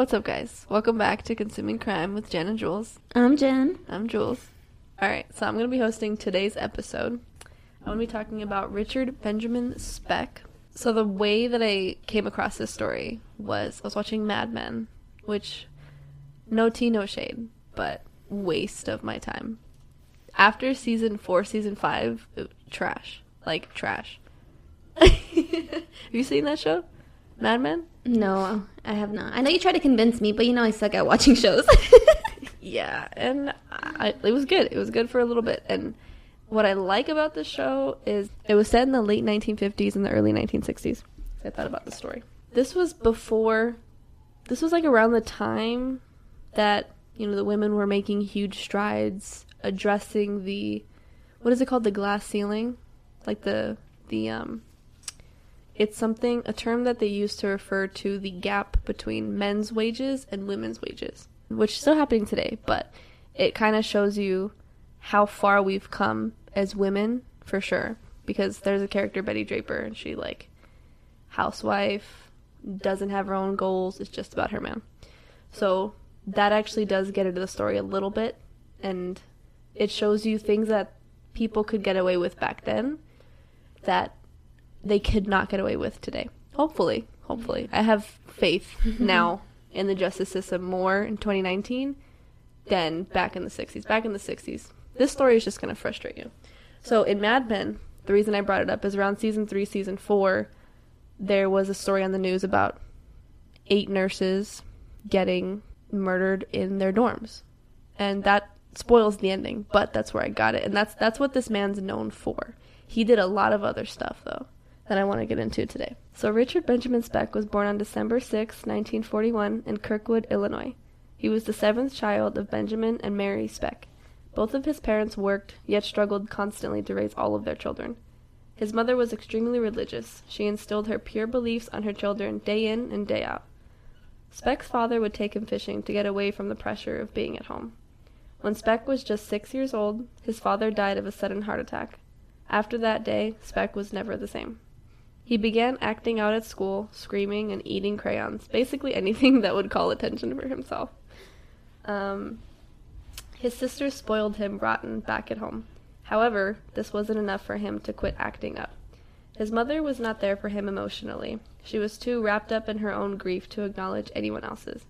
What's up, guys? Welcome back to Consuming Crime with Jen and Jules. I'm Jen. I'm Jules. All right, so I'm going to be hosting today's episode. I'm going to be talking about Richard Benjamin Speck. So, the way that I came across this story was I was watching Mad Men, which, no tea, no shade, but waste of my time. After season four, season five, it- trash. Like, trash. Have you seen that show? Mad Men? No, I have not. I know you tried to convince me, but you know I suck at watching shows. Yeah, and I, it was good. It was good for a little bit. And what I like about the show is it was set in the late 1950s and the early 1960s. I thought about the story. This was before, this was like around the time that, you know, the women were making huge strides addressing the, what is it called? The glass ceiling? Like the, the, um, it's something, a term that they use to refer to the gap between men's wages and women's wages, which is still happening today, but it kind of shows you how far we've come as women, for sure. Because there's a character, Betty Draper, and she, like, housewife, doesn't have her own goals, it's just about her man. So that actually does get into the story a little bit, and it shows you things that people could get away with back then that they could not get away with today. Hopefully, hopefully. I have faith now in the justice system more in 2019 than back in the 60s. Back in the 60s, this story is just going to frustrate you. So in Mad Men, the reason I brought it up is around season 3, season 4, there was a story on the news about eight nurses getting murdered in their dorms. And that spoils the ending, but that's where I got it. And that's that's what this man's known for. He did a lot of other stuff though that I want to get into today. So Richard Benjamin Speck was born on December 6, 1941 in Kirkwood, Illinois. He was the seventh child of Benjamin and Mary Speck. Both of his parents worked, yet struggled constantly to raise all of their children. His mother was extremely religious. She instilled her pure beliefs on her children day in and day out. Speck's father would take him fishing to get away from the pressure of being at home. When Speck was just six years old, his father died of a sudden heart attack. After that day, Speck was never the same. He began acting out at school, screaming and eating crayons, basically anything that would call attention for himself. Um, his sisters spoiled him rotten back at home. However, this wasn't enough for him to quit acting up. His mother was not there for him emotionally. She was too wrapped up in her own grief to acknowledge anyone else's.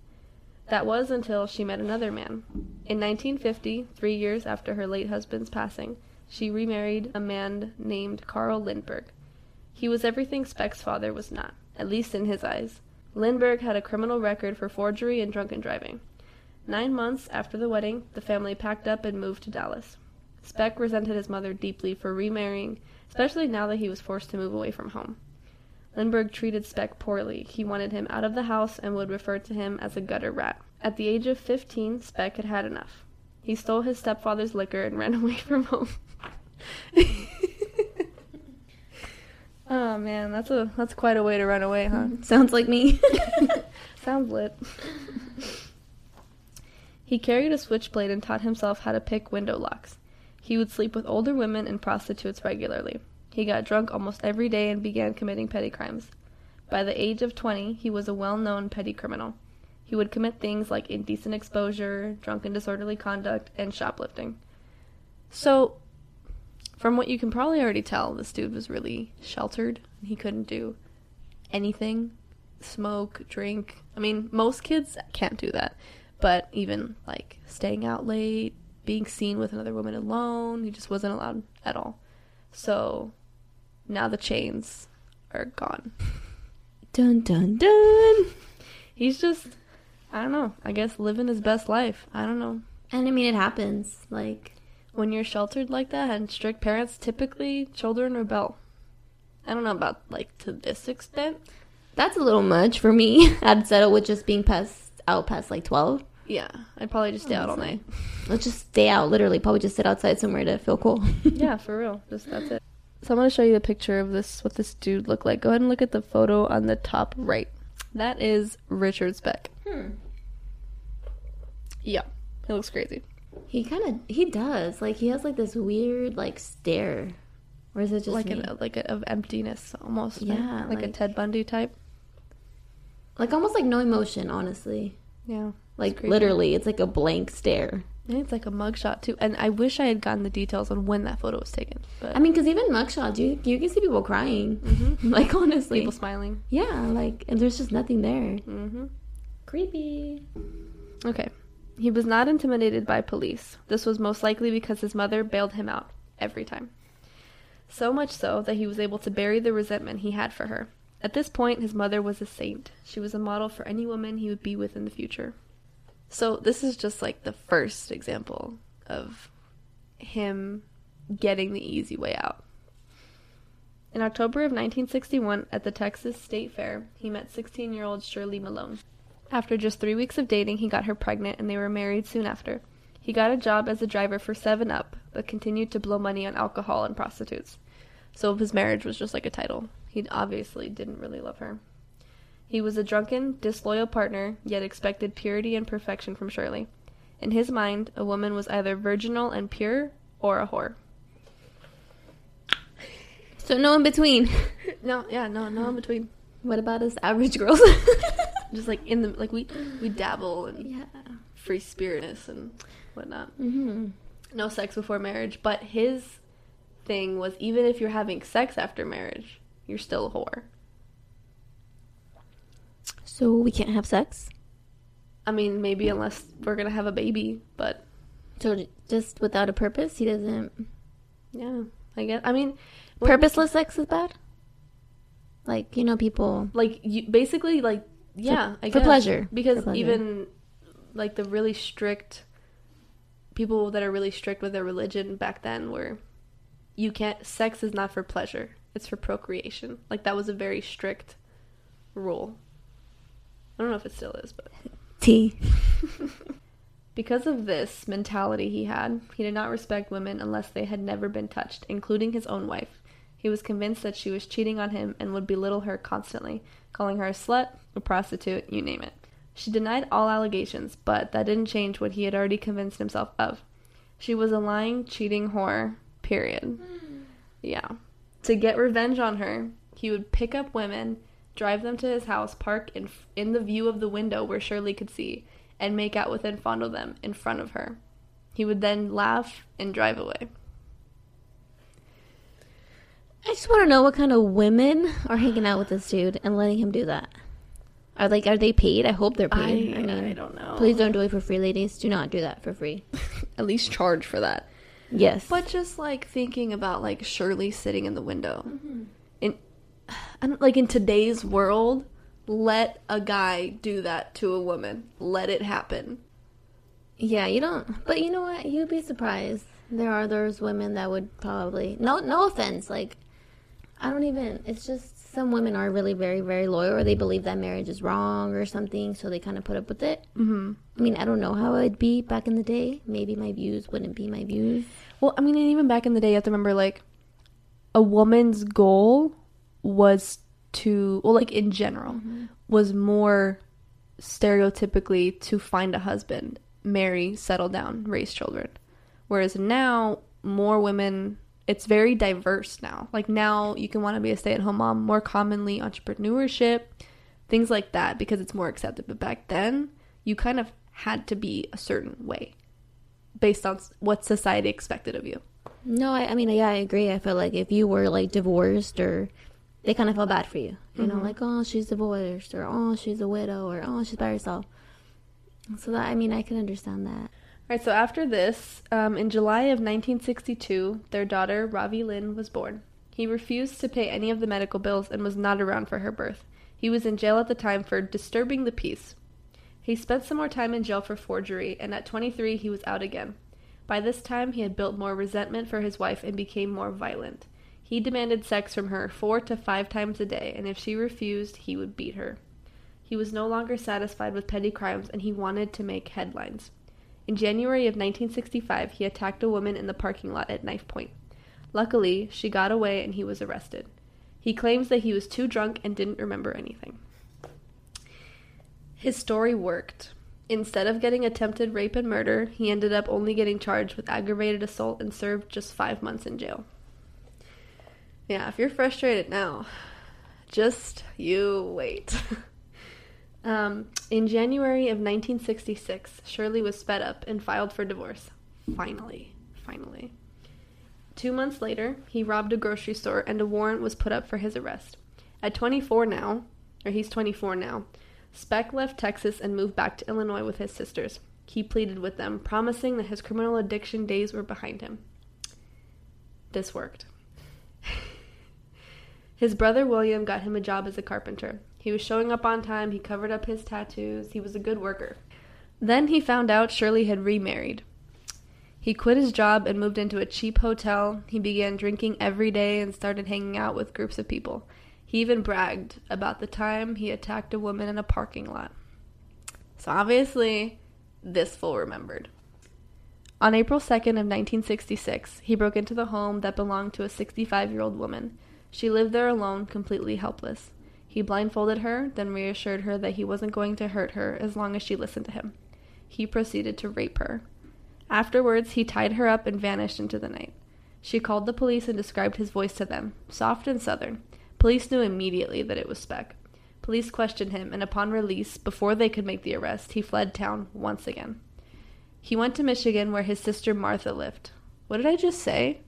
That was until she met another man. In 1950, three years after her late husband's passing, she remarried a man named Carl Lindberg. He was everything Speck's father was not, at least in his eyes. Lindberg had a criminal record for forgery and drunken driving. Nine months after the wedding, the family packed up and moved to Dallas. Speck resented his mother deeply for remarrying, especially now that he was forced to move away from home. Lindberg treated Speck poorly. He wanted him out of the house and would refer to him as a gutter rat. At the age of 15, Speck had had enough. He stole his stepfather's liquor and ran away from home. oh man, that's a that's quite a way to run away, huh? Sounds like me. Sounds lit. he carried a switchblade and taught himself how to pick window locks. He would sleep with older women and prostitutes regularly. He got drunk almost every day and began committing petty crimes. By the age of 20, he was a well known petty criminal. He would commit things like indecent exposure, drunken disorderly conduct, and shoplifting. So, from what you can probably already tell, this dude was really sheltered. He couldn't do anything smoke, drink. I mean, most kids can't do that. But even like staying out late, being seen with another woman alone, he just wasn't allowed at all. So now the chains are gone. dun dun dun. He's just, I don't know, I guess living his best life. I don't know. And I mean, it happens. Like, When you're sheltered like that and strict parents, typically children rebel. I don't know about like to this extent. that's a little much for me. I'd settle with just being past out past like twelve. Yeah, I'd probably just stay out all night. Let's just stay out. Literally, probably just sit outside somewhere to feel cool. yeah, for real. Just that's it. So I'm gonna show you a picture of this what this dude looked like. Go ahead and look at the photo on the top right. That is Richard Speck. Hmm. Yeah. He looks crazy. He kind of he does. Like he has like this weird like stare. Or is it just like me? an like a, of emptiness almost. Yeah, Like, a like- Ted Bundy type. Like almost like no emotion, honestly. Yeah. Like creepy. literally, it's like a blank stare. Think it's like a mugshot too. And I wish I had gotten the details on when that photo was taken. But I mean, because even mugshots, you you can see people crying. Mhm. like honestly, people smiling. yeah, like and there's just nothing there. hmm Creepy. Okay. He was not intimidated by police. This was most likely because his mother bailed him out every time. So much so that he was able to bury the resentment he had for her. At this point, his mother was a saint. She was a model for any woman he would be with in the future. So, this is just like the first example of him getting the easy way out. In October of 1961, at the Texas State Fair, he met 16 year old Shirley Malone. After just three weeks of dating, he got her pregnant and they were married soon after. He got a job as a driver for 7 Up, but continued to blow money on alcohol and prostitutes. So his marriage was just like a title. He obviously didn't really love her. He was a drunken, disloyal partner, yet expected purity and perfection from Shirley. In his mind, a woman was either virginal and pure or a whore. So no in between. No, yeah, no, no in between. what about us average girls? Just like in the like we we dabble in yeah. free spiritness and whatnot. hmm no sex before marriage, but his thing was even if you're having sex after marriage, you're still a whore. So we can't have sex. I mean, maybe unless we're gonna have a baby, but So just without a purpose, he doesn't. yeah, I guess. I mean, Purposeless sex is bad. Like you know, people. like you basically like yeah, I for pleasure. because For pleasure. even like the really strict people that are really strict with their religion back then were you can't sex is not for pleasure it's for procreation like that was a very strict rule i don't know if it still is but T. because of this mentality he had he did not respect women unless they had never been touched including his own wife he was convinced that she was cheating on him and would belittle her constantly calling her a slut a prostitute you name it she denied all allegations, but that didn't change what he had already convinced himself of. She was a lying, cheating whore, period. Yeah. To get revenge on her, he would pick up women, drive them to his house, park in, in the view of the window where Shirley could see, and make out with and fondle them in front of her. He would then laugh and drive away. I just want to know what kind of women are hanging out with this dude and letting him do that. Are like are they paid? I hope they're paid. I, mean, I don't know. please don't do it for free, ladies. Do not do that for free. At least charge for that. Yes, But just like thinking about like Shirley sitting in the window, mm-hmm. in I don't, like in today's world, let a guy do that to a woman. Let it happen. yeah, you don't. But you know what? You'd be surprised. There are those women that would probably no no offense. Like I don't even. It's just some women are really very very loyal, or they believe that marriage is wrong or something, so they kind of put up with it. Mm-hmm. I mean, I don't know how it'd be back in the day. Maybe my views wouldn't be my views. Well, I mean, and even back in the day, you have to remember like a woman's goal was to well, like in general, was more stereotypically to find a husband, marry, settle down, raise children. Whereas now, more women, it's very diverse now. Like now, you can want to be a stay at home mom, more commonly entrepreneurship, things like that, because it's more accepted. But back then, you kind of had to be a certain way based on what society expected of you. No, I, I mean, yeah, I agree. I feel like if you were like divorced or they kind of felt bad for you, you know, Mhm. like, oh, she's divorced or oh, she's a widow or oh, she's by herself. So that, I mean, I can understand that. So after this, um, in July of 1962, their daughter, Robbie Lynn, was born. He refused to pay any of the medical bills and was not around for her birth. He was in jail at the time for disturbing the peace. He spent some more time in jail for forgery, and at 23, he was out again. By this time, he had built more resentment for his wife and became more violent. He demanded sex from her four to five times a day, and if she refused, he would beat her. He was no longer satisfied with petty crimes, and he wanted to make headlines. In January of 1965, he attacked a woman in the parking lot at knife point. Luckily, she got away and he was arrested. He claims that he was too drunk and didn't remember anything. His story worked. Instead of getting attempted rape and murder, he ended up only getting charged with aggravated assault and served just five months in jail. Yeah, if you're frustrated now, just you wait. Um, in January of 1966, Shirley was sped up and filed for divorce. Finally. Finally. Two months later, he robbed a grocery store and a warrant was put up for his arrest. At 24 now, or he's 24 now, Speck left Texas and moved back to Illinois with his sisters. He pleaded with them, promising that his criminal addiction days were behind him. This worked. his brother William got him a job as a carpenter. He was showing up on time, he covered up his tattoos, he was a good worker. Then he found out Shirley had remarried. He quit his job and moved into a cheap hotel. He began drinking every day and started hanging out with groups of people. He even bragged about the time he attacked a woman in a parking lot. So obviously, this fool remembered. On April 2nd of 1966, he broke into the home that belonged to a 65-year-old woman. She lived there alone, completely helpless. He blindfolded her, then reassured her that he wasn't going to hurt her as long as she listened to him. He proceeded to rape her. Afterwards, he tied her up and vanished into the night. She called the police and described his voice to them, soft and southern. Police knew immediately that it was Speck. Police questioned him, and upon release, before they could make the arrest, he fled town once again. He went to Michigan, where his sister Martha lived. What did I just say?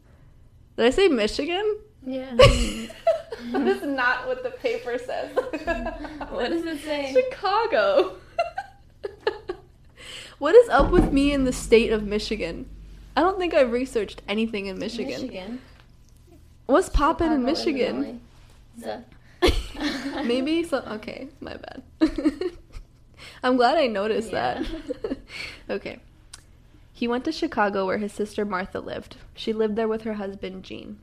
Did I say Michigan? Yeah. that is not what the paper says. what does it say? Chicago. what is up with me in the state of Michigan? I don't think I've researched anything in Michigan. Michigan. What's poppin' in Michigan? Maybe so. Okay, my bad. I'm glad I noticed Yeah. that. okay. He went to Chicago where his sister Martha lived. She lived there with her husband Gene.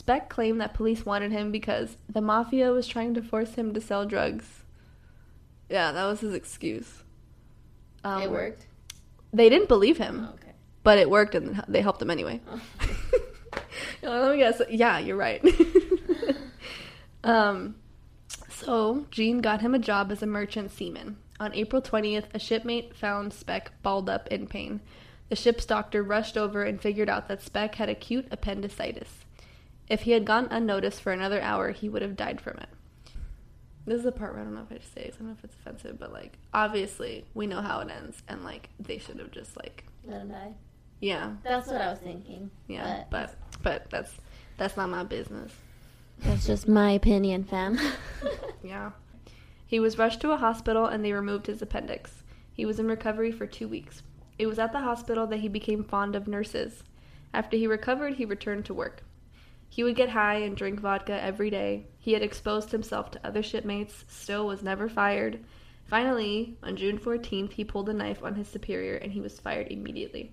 Speck claimed that police wanted him because the mafia was trying to force him to sell drugs. Yeah, that was his excuse. Um, it worked. They didn't believe him, Oh, okay. but it worked and they helped him anyway. Oh. Let me guess. Yeah, you're right. um, so Gene got him a job as a merchant seaman. On April 20th, a shipmate found Speck balled up in pain. The ship's doctor rushed over and figured out that Speck had acute appendicitis. If he had gone unnoticed for another hour, he would have died from it. This is the part where I don't know if I should say. I don't know if it's offensive, but like obviously we know how it ends, and like they should have just like Let him die. yeah That's what I was thinking. yeah, but but that's that's not my business. that's just my opinion, fam. Yeah. He was rushed to a hospital and they removed his appendix. He was in recovery for two weeks. It was at the hospital that he became fond of nurses. After he recovered, he returned to work. He would get high and drink vodka every day. He had exposed himself to other shipmates, still was never fired. Finally, on June 14th, he pulled a knife on his superior and he was fired immediately.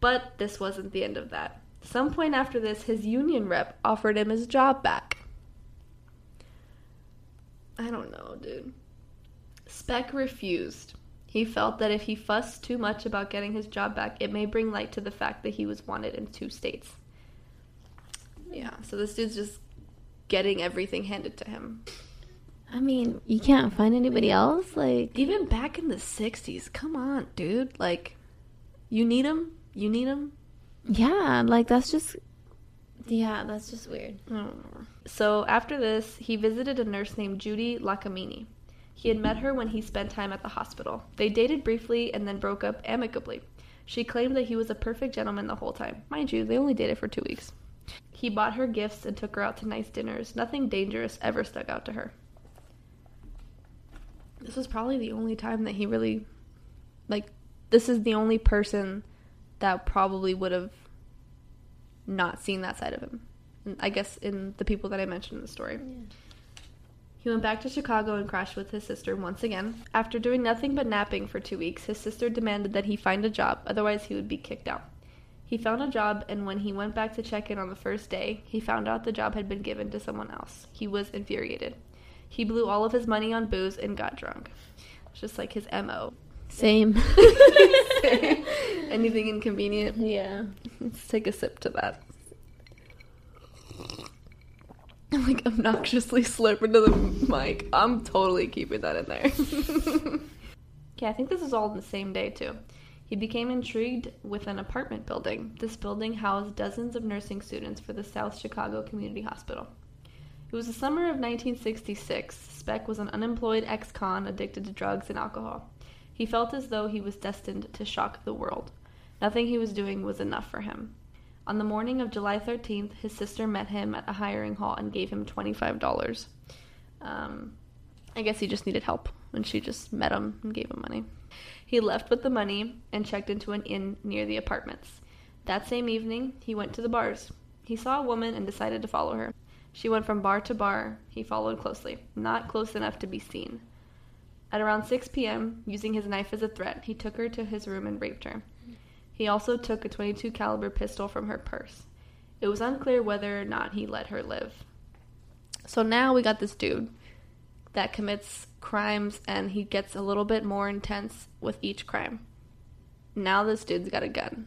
But this wasn't the end of that. Some point after this, his union rep offered him his job back. I don't know, dude. Speck refused. He felt that if he fussed too much about getting his job back, it may bring light to the fact that he was wanted in two states. Yeah, so this dude's just getting everything handed to him. I mean, you can't find anybody else. Like, Even back in the 60s, come on, dude. Like, you need him? You need him? yeah, like that's just, yeah, that's just weird. I don't know. So after this, he visited a nurse named Judy Laakaniemi. He had met her when he spent time at the hospital. They dated briefly and then broke up amicably. She claimed that he was a perfect gentleman the whole time. Mind you, they only dated for two weeks. He bought her gifts and took her out to nice dinners. Nothing dangerous ever stuck out to her. This was probably the only time that he really, like, this is the only person that probably would have not seen that side of him. I guess in the people that I mentioned in the story. He went back to Chicago and crashed with his sister once again. After doing nothing but napping for two weeks, his sister demanded that he find a job, otherwise, he would be kicked out. He found a job, and when he went back to check in on the first day, he found out the job had been given to someone else. He was infuriated. He blew all of his money on booze and got drunk. It's just like his MO. Same. Anything inconvenient? yeah. Let's take a sip to that. I'm like obnoxiously slurp into the mic. I'm totally keeping that in there. okay, I think this is all in the same day too. He became intrigued with an apartment building. This building housed dozens of nursing students for the South Chicago Community Hospital. It was the summer of 1966. Speck was an unemployed ex con addicted to drugs and alcohol. He felt as though he was destined to shock the world. Nothing he was doing was enough for him. On the morning of July 13th, his sister met him at a hiring hall and gave him $25. Um, I guess he just needed help, and she just met him and gave him money. He left with the money and checked into an inn near the apartments. That same evening, he went to the bars. He saw a woman and decided to follow her. She went from bar to bar. He followed closely, not close enough to be seen. At around 6 p.m., using his knife as a threat, he took her to his room and raped her. He also took a 22 caliber pistol from her purse. It was unclear whether or not he let her live. So now we got this dude that commits crimes and he gets a little bit more intense with each crime. Now this dude's got a gun.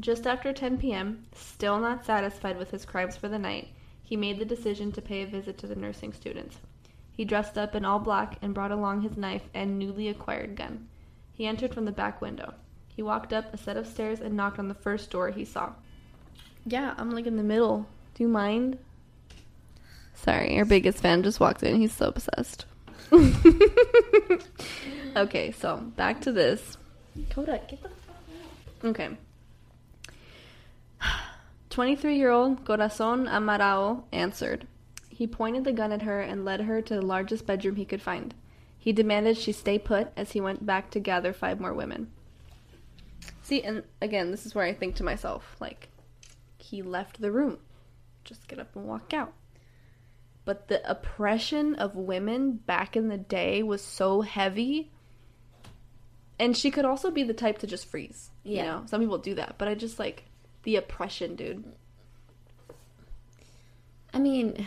Just after 10 p.m., still not satisfied with his crimes for the night, he made the decision to pay a visit to the nursing students. He dressed up in all black and brought along his knife and newly acquired gun. He entered from the back window. He walked up a set of stairs and knocked on the first door he saw. Yeah, I'm like in the middle. Do you mind? Sorry, our biggest fan just walked in. He's so obsessed. okay, so back to this. Coda, get the Okay. 23 year old Corazon Amurao answered. He pointed the gun at her and led her to the largest bedroom he could find. He demanded she stay put as he went back to gather five more women. See, and again, this is where I think to myself, like, he left the room. Just get up and walk out. But the oppression of women back in the day was so heavy. And she could also be the type to just freeze. You Yeah. know, some people do that, but I just like the oppression, dude. I mean,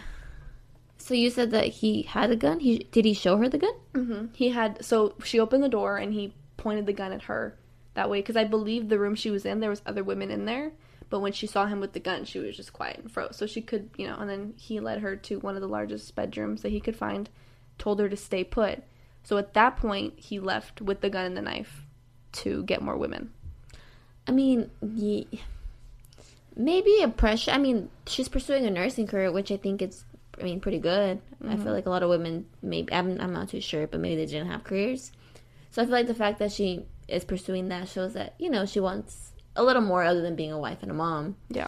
so you said that he had a gun. He did he show her the gun? hmm He had so she opened the door and he pointed the gun at her that way because I believe the room she was in there was other women in there, but when she saw him with the gun, she was just quiet and froze. So she could, you know, and then he led her to one of the largest bedrooms that he could find, told her to stay put. So at that point, he left with the gun and the knife to get more women. I mean, ye maybe pressure. I mean, she's pursuing a nursing career, which I think is, I mean, pretty good. I feel mm-hmm. like a lot of women, maybe I'm, I'm not too sure, but maybe they didn't have careers. So I feel like the fact that she is pursuing that shows that you know she wants a little more other than being a wife and a mom. Yeah.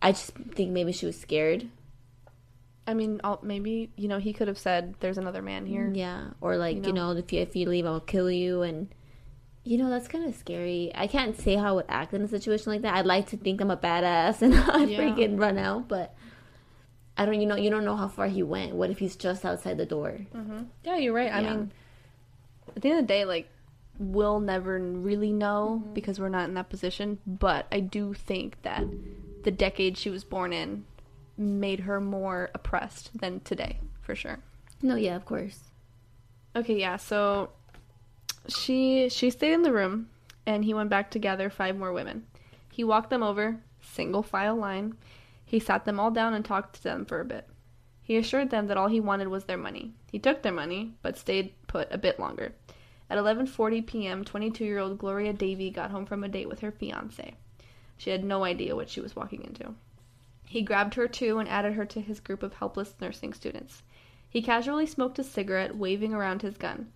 I just think maybe she was scared. I mean, I'll, maybe you know he could have said, "There's another man here." Yeah, or like You you know? know, if you if you leave, I'll kill you, and you know that's kind of scary. I can't say how I would act in a situation like that. I'd like to think I'm a badass and I'd Yeah. freaking run out, but I don't. You know, you don't know how far he went. What if he's just outside the door? Mm-hmm. Yeah, you're right. I mean, at the end of the day, like, we'll never really know mm-hmm. because we're not in that position. But I do think that the decade she was born in made her more oppressed than today, for sure. No, yeah, of course. Okay, yeah. So she she stayed in the room, and he went back to gather five more women. He walked them over, single file line. He sat them all down and talked to them for a bit. He assured them that all he wanted was their money. He took their money, but stayed put a bit longer. At 11:40 p.m., 22-year-old Gloria Davy got home from a date with her fiance. She had no idea what she was walking into. He grabbed her too and added her to his group of helpless nursing students. He casually smoked a cigarette, waving around his gun.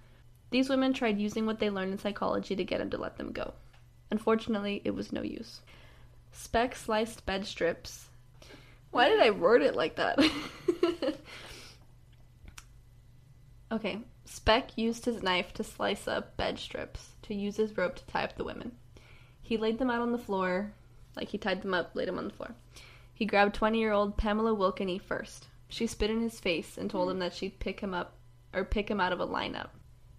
These women tried using what they learned in psychology to get him to let them go. Unfortunately, it was no use. Speck sliced bed strips. Why did I word it like that? okay. Speck used his knife to slice up bed strips to use as rope to tie up the women. He laid them out on the floor, like he tied them up, laid them on the floor. He grabbed 20 year old Pamela Wilkening first. She spit in his face and told him that she'd pick him up or pick him out of a lineup.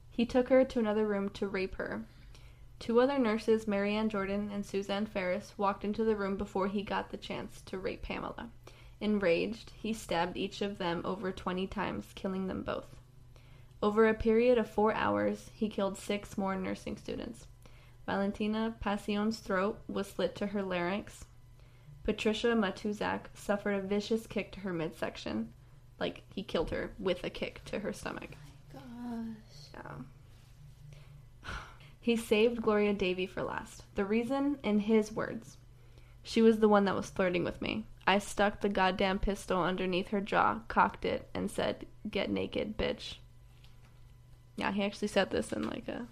He took her to another room to rape her. Two other nurses, Mary Ann Jordan and Suzanne Farris, walked into the room before he got the chance to rape Pamela. Enraged, he stabbed each of them over 20 times, killing them both. Over a period of four hours, he killed six more nursing students. Valentina Pasion's throat was slit to her larynx. Patricia Matusek suffered a vicious kick to her midsection. Like, he killed her with a kick to her stomach. Oh gosh. Yeah. He saved Gloria Davy for last. The reason, in his words, she was the one that was flirting with me. I stuck the goddamn pistol underneath her jaw, cocked it, and said, "Get naked, bitch." Yeah, he actually said this in like a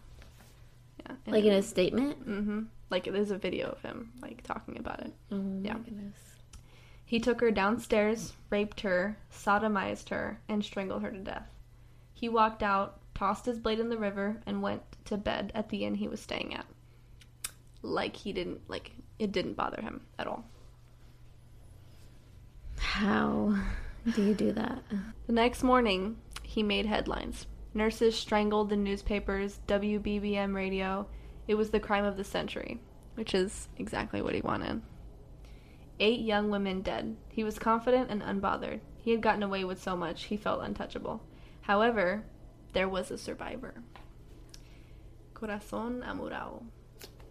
yeah, Like in a statement? mm-hmm. Like there's a video of him like talking about it. Oh my Yeah. goodness. He took her downstairs, raped her, sodomized her, and strangled her to death. He walked out, tossed his blade in the river, and went to bed at the inn he was staying at. Like he didn't like it didn't bother him at all. How do you do that? The next morning, he made headlines. Nurses strangled the newspapers, WBBM radio. It was the crime of the century, which is exactly what he wanted. Eight young women dead. He was confident and unbothered. He had gotten away with so much, he felt untouchable. However, there was a survivor. Corazon Amurao.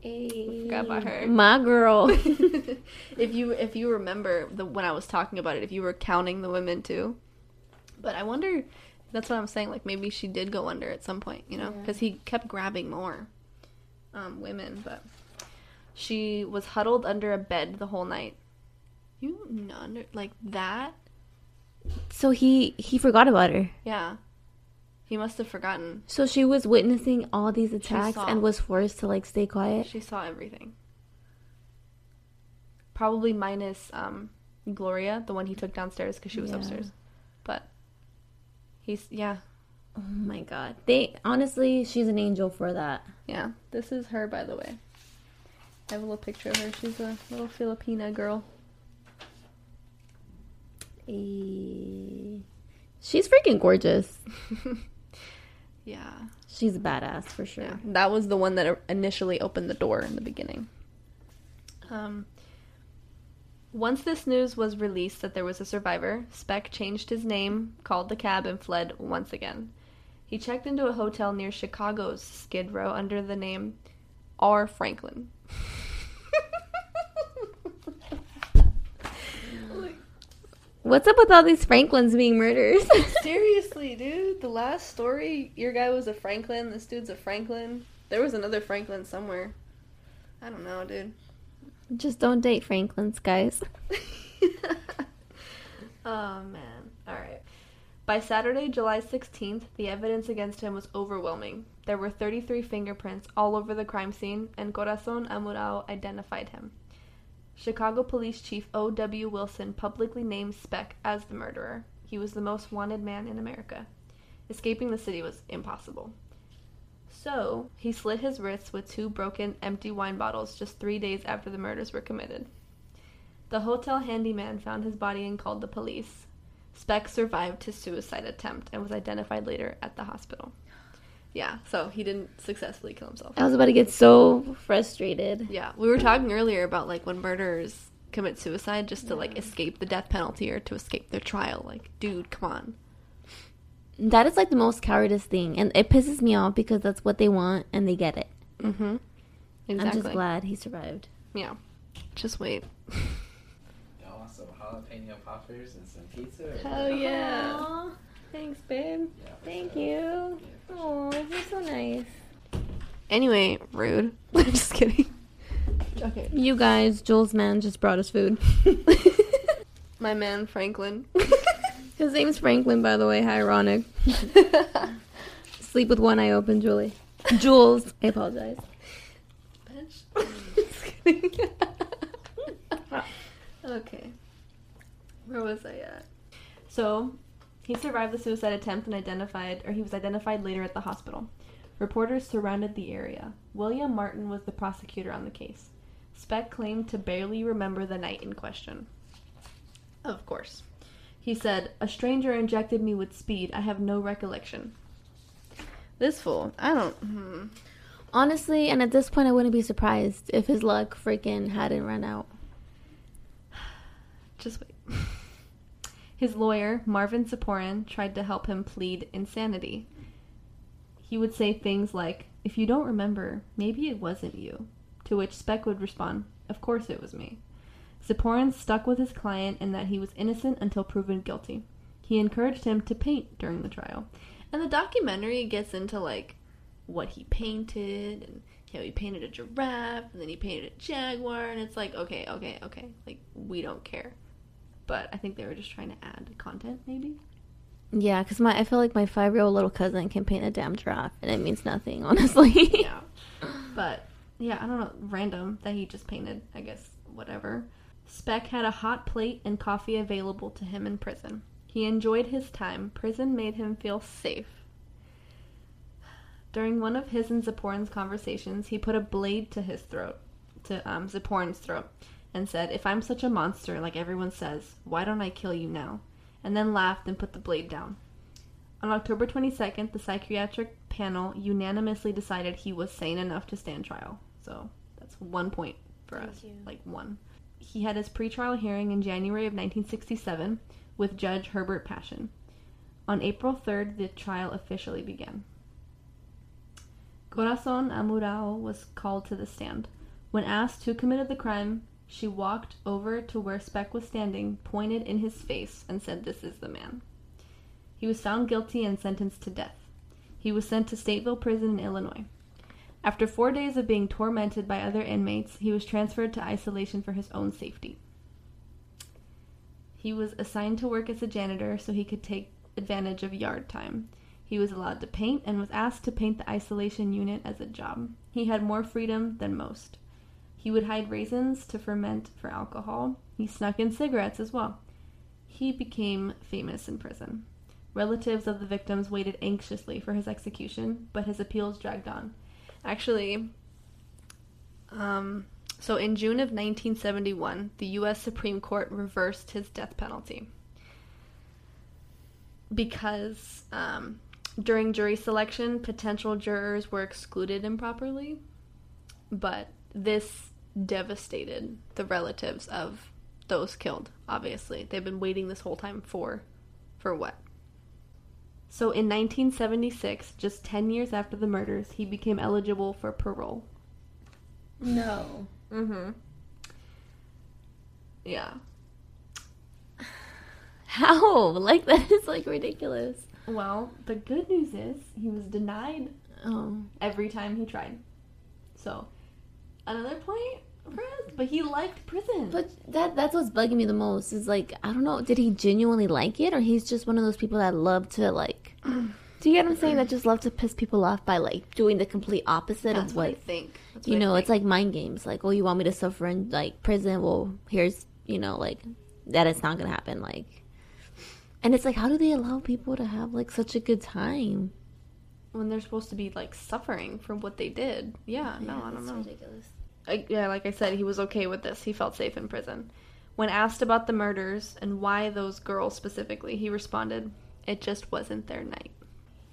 Forgot about her. My girl. if you if you remember the when I was talking about it, if you were counting the women too, but I wonder. That's what I'm saying. Like maybe she did go under at some point, you know, Yeah. because he kept grabbing more um, women. But she was huddled under a bed the whole night. You under like that? so he he forgot about her. Yeah. He must have forgotten. So she was witnessing all these attacks saw. and was forced to like stay quiet. She saw everything. Probably minus um, Gloria, the one he took downstairs because she was Yeah. upstairs. He's yeah, Oh my god. They honestly, she's an angel for that. yeah. This is her, by the way. I have a little picture of her. She's a little Filipina girl. Eh, She's freaking gorgeous. Yeah, She's a badass for sure. yeah. That was the one that initially opened the door in the beginning. Um. Once this news was released that there was a survivor, Speck changed his name, called the cab, and fled once again. He checked into a hotel near Chicago's Skid Row under the name R. Franklin. What's up with all these Franklins being murdered? Seriously, dude. The last story, your guy was a Franklin. This dude's a Franklin. There was another Franklin somewhere. I don't know, dude. Just don't date Franklins, guys. oh man. All right. By Saturday, July 16th, the evidence against him was overwhelming. There were 33 fingerprints all over the crime scene, and Corazon Amurao identified him. Chicago Police Chief O.W. Wilson publicly named Speck as the murderer. He was the most wanted man in America. Escaping the city was impossible. So, he slit his wrists with two broken, empty wine bottles just three days after the murders were committed. The hotel handyman found his body and called the police. Speck survived his suicide attempt and was identified later at the hospital. Yeah, so he didn't successfully kill himself. I was about to get so frustrated. Yeah, we were talking earlier about like when murderers commit suicide just to like escape the death penalty or to escape their trial. Like, dude, come on. That is like the most cowardice thing, and it pisses me off because that's what they want and they get it. Mm-hmm. Exactly. I'm just glad he survived. Yeah. Just wait. Y'all want some jalapeno poppers and some pizza? or Hell what? yeah. Aw, Thanks, babe. Yeah, thank sure. you. Yeah, sure. Oh, you're so nice. Anyway, rude. I'm just kidding. Okay. You guys, Joel's man just brought us food. My man Franklin. His name's Franklin, by the way. Hi, ironic. Sleep with one eye open, Julie. Jules. I apologize. Bitch. Just kidding. okay. Where was I at? So, he survived the suicide attempt and identified, or he was identified later at the hospital. Reporters surrounded the area. William Martin was the prosecutor on the case. Speck claimed to barely remember the night in question. Of course. He said, A stranger injected me with speed. I have no recollection. This fool. I don't. Hmm. Honestly, and at this point, I wouldn't be surprised if his luck freaking hadn't run out. Just wait. His lawyer, Marvin Ziporyn, tried to help him plead insanity. He would say things like, If you don't remember, maybe it wasn't you. To which Speck would respond, Of course it was me. Ziporyn stuck with his client and that he was innocent until proven guilty. He encouraged him to paint during the trial. And the documentary gets into like what he painted and how he painted a giraffe and then he painted a jaguar and it's like, okay, okay, okay. Like we don't care. but I think they were just trying to add content, maybe. Yeah, because my I feel like my five year old little cousin can paint a damn giraffe, and it means nothing, honestly. yeah. But yeah, I don't know. Random that he just painted. I guess whatever. Speck had a hot plate and coffee available to him in prison. He enjoyed his time. Prison made him feel safe. During one of his and Ziporyn's conversations, he put a blade to his throat, to um, throat, and said, If I'm such a monster, like everyone says, why don't I kill you now? And then laughed and put the blade down. On October 22nd, the psychiatric panel unanimously decided he was sane enough to stand trial. So that's one point for Thank us. you. Like one. He had his pretrial hearing in January of 1967 with Judge Herbert Paschen. On April 3rd, the trial officially began. Corazon Amurao was called to the stand. When asked who committed the crime, she walked over to where Speck was standing, pointed in his face, and said, This is the man. He was found guilty and sentenced to death. He was sent to Stateville Prison in Illinois. After four days of being tormented by other inmates, he was transferred to isolation for his own safety. He was assigned to work as a janitor so he could take advantage of yard time. He was allowed to paint and was asked to paint the isolation unit as a job. He had more freedom than most. He would hide raisins to ferment for alcohol. He snuck in cigarettes as well. He became famous in prison. Relatives of the victims waited anxiously for his execution, but his appeals dragged on. Actually, um, so in June of 1971, the U.S. Supreme Court reversed his death penalty because um, during jury selection, potential jurors were excluded improperly. But this devastated the relatives of those killed. Obviously, they've been waiting this whole time for, for what? So in 1976, just 10 years after the murders, he became eligible for parole. No. Mm-hmm. Yeah. How? Like that is like ridiculous. Well, the good news is he was denied Oh. every time he tried. So, another point but he liked prison. But that that's what's bugging me the most is like I don't know, did he genuinely like it or he's just one of those people that love to like Do you get what I'm saying? That just love to piss people off by like doing the complete opposite that's of what I think. That's you what know, it's like mind games. Like, oh, you want me to suffer in like prison? Well, here's you know, like that it's not gonna happen. Like, and it's like, how do they allow people to have like such a good time? when they're supposed to be like suffering for what they did. Yeah, no, I don't know. Ridiculous. Yeah, like I said, he was okay with this. He felt safe in prison. When asked about the murders and why those girls specifically, he responded, It just wasn't their night.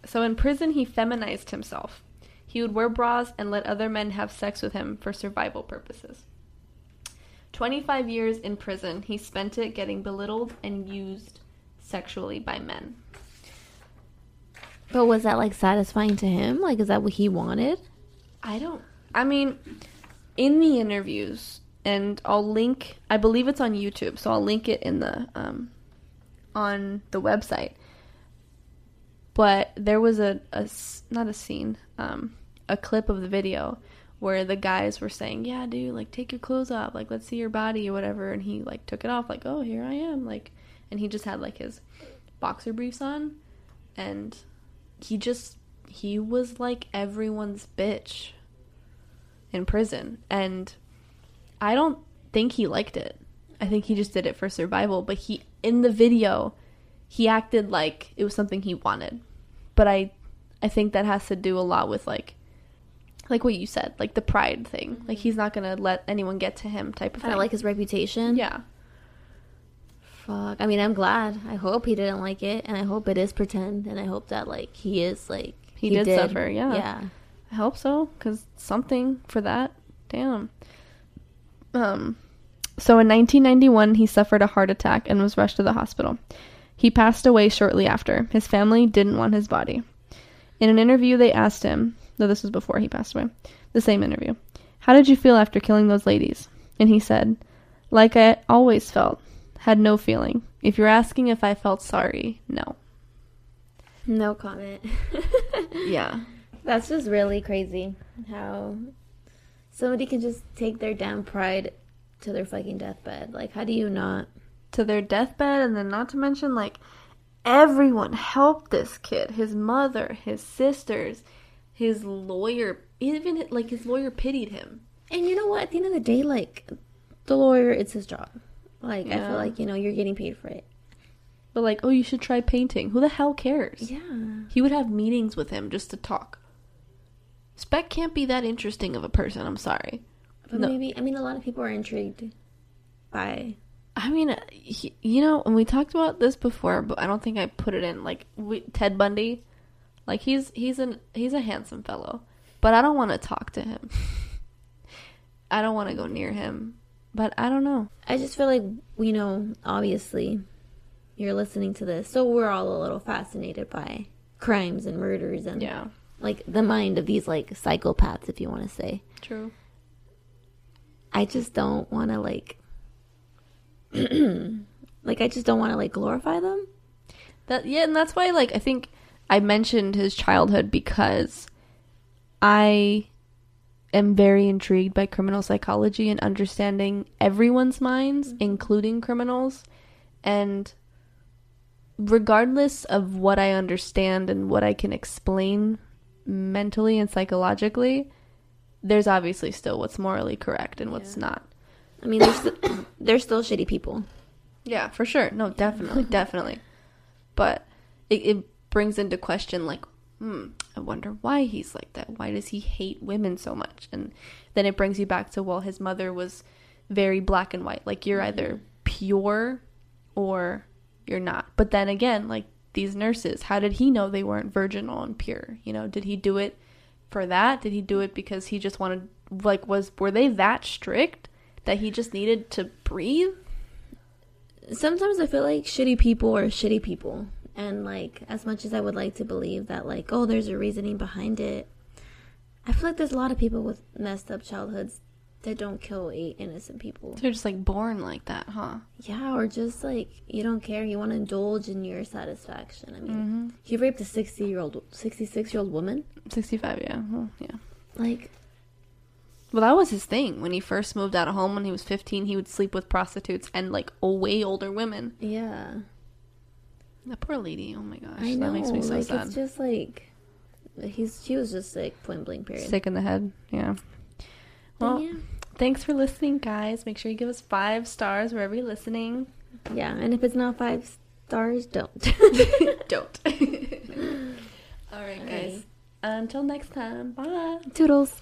So in prison, he feminized himself. He would wear bras and let other men have sex with him for survival purposes. 25 years in prison, he spent it getting belittled and used sexually by men. But was that like satisfying to him? Like, is that what he wanted? I don't. I mean, in the interviews, and I'll link. I believe it's on YouTube, so I'll link it in the um, on the website. But there was a not a scene, um, a clip of the video where the guys were saying, "Yeah, dude, like take your clothes off, like let's see your body or whatever," and he like took it off, like, "Oh, here I am," like, and he just had like his boxer briefs on, and he just he was like everyone's bitch in prison and i don't think he liked it i think he just did it for survival but he in the video he acted like it was something he wanted but i i think that has to do a lot with like like what you said like the pride thing mm-hmm. like he's not gonna let anyone get to him type of thing of like his reputation. yeah Fuck. I mean, I'm glad. I hope he didn't like it, and I hope it is pretend, and I hope that like he is like He did suffer, yeah. Yeah. I hope so, because something for that. Damn. Um, so in 1991, he suffered a heart attack and was rushed to the hospital. He passed away shortly after. His family didn't want his body. In an interview, they asked him, though this was before he passed away, the same interview, How did you feel after killing those ladies? And he said, Like I always felt, had no feeling. If you're asking if I felt sorry, no. No comment. Yeah. That's just really crazy how somebody can just take their damn pride to their fucking deathbed. Like, how do you not? to their deathbed, and then not to mention like everyone helped this kid. His mother, his sisters, his lawyer, even like his lawyer pitied him. And you know what? At the end of the day, like the lawyer, it's his job. Like I feel like you know you're getting paid for it. But like, oh, you should try painting. Who the hell cares? Yeah. He would have meetings with him just to talk. Speck can't be that interesting of a person. I'm sorry. But No. maybe I mean a lot of people are intrigued by I mean, uh, he, you know, and we talked about this before, but I don't think I put it in. Like we, Ted Bundy, like he's he's an he's a handsome fellow, but I don't want to talk to him. I don't want to go near him, but I don't know. I just feel like you know, obviously, you're listening to this, so we're all a little fascinated by crimes and murders and Yeah, like the mind of these like psychopaths, if you want to say. true. I just don't want to like, like I just don't want to like glorify them. That yeah, and that's why like I think I mentioned his childhood because I am very intrigued by criminal psychology and understanding everyone's minds, mm-hmm. including criminals. And regardless of what I understand and what I can explain mentally and psychologically, there's obviously still what's morally correct and what's Yeah. not. I mean, they're st- they're still shitty people. Yeah, for sure. No, definitely, definitely. But it, it brings into question, like, hmm, I wonder why he's like that. Why does he hate women so much? And then it brings you back to, well, his mother was very black and white. Like, you're either pure or you're not. But then again, like, these nurses, how did he know they weren't virginal and pure? You know, did he do it for that? Did he do it because he just wanted, like, was, were they that strict that he just needed to breathe? sometimes I feel like shitty people are shitty people. And like as much as I would like to believe that like, oh, there's a reasoning behind it, I feel like there's a lot of people with messed up childhoods that don't kill eight innocent people. They're just like born like that, huh? Yeah, or just like you don't care, you want to indulge in your satisfaction. I mean, Mm-hmm. he raped a sixty year old, sixty six year old woman. 65, yeah. Well, yeah. Like, Well, that was his thing. When he first moved out of home when he was 15, he would sleep with prostitutes and like way older women. yeah, That poor lady. Oh my gosh. I know. That makes me so like sad. it's just like he's she was just like point blank period. Sick in the head. Yeah. Well, yeah. thanks for listening, guys. Make sure you give us five stars wherever you're listening. Yeah, and if it's not five stars, don't. Don't. All right, guys. Until next time. Bye. Toodles.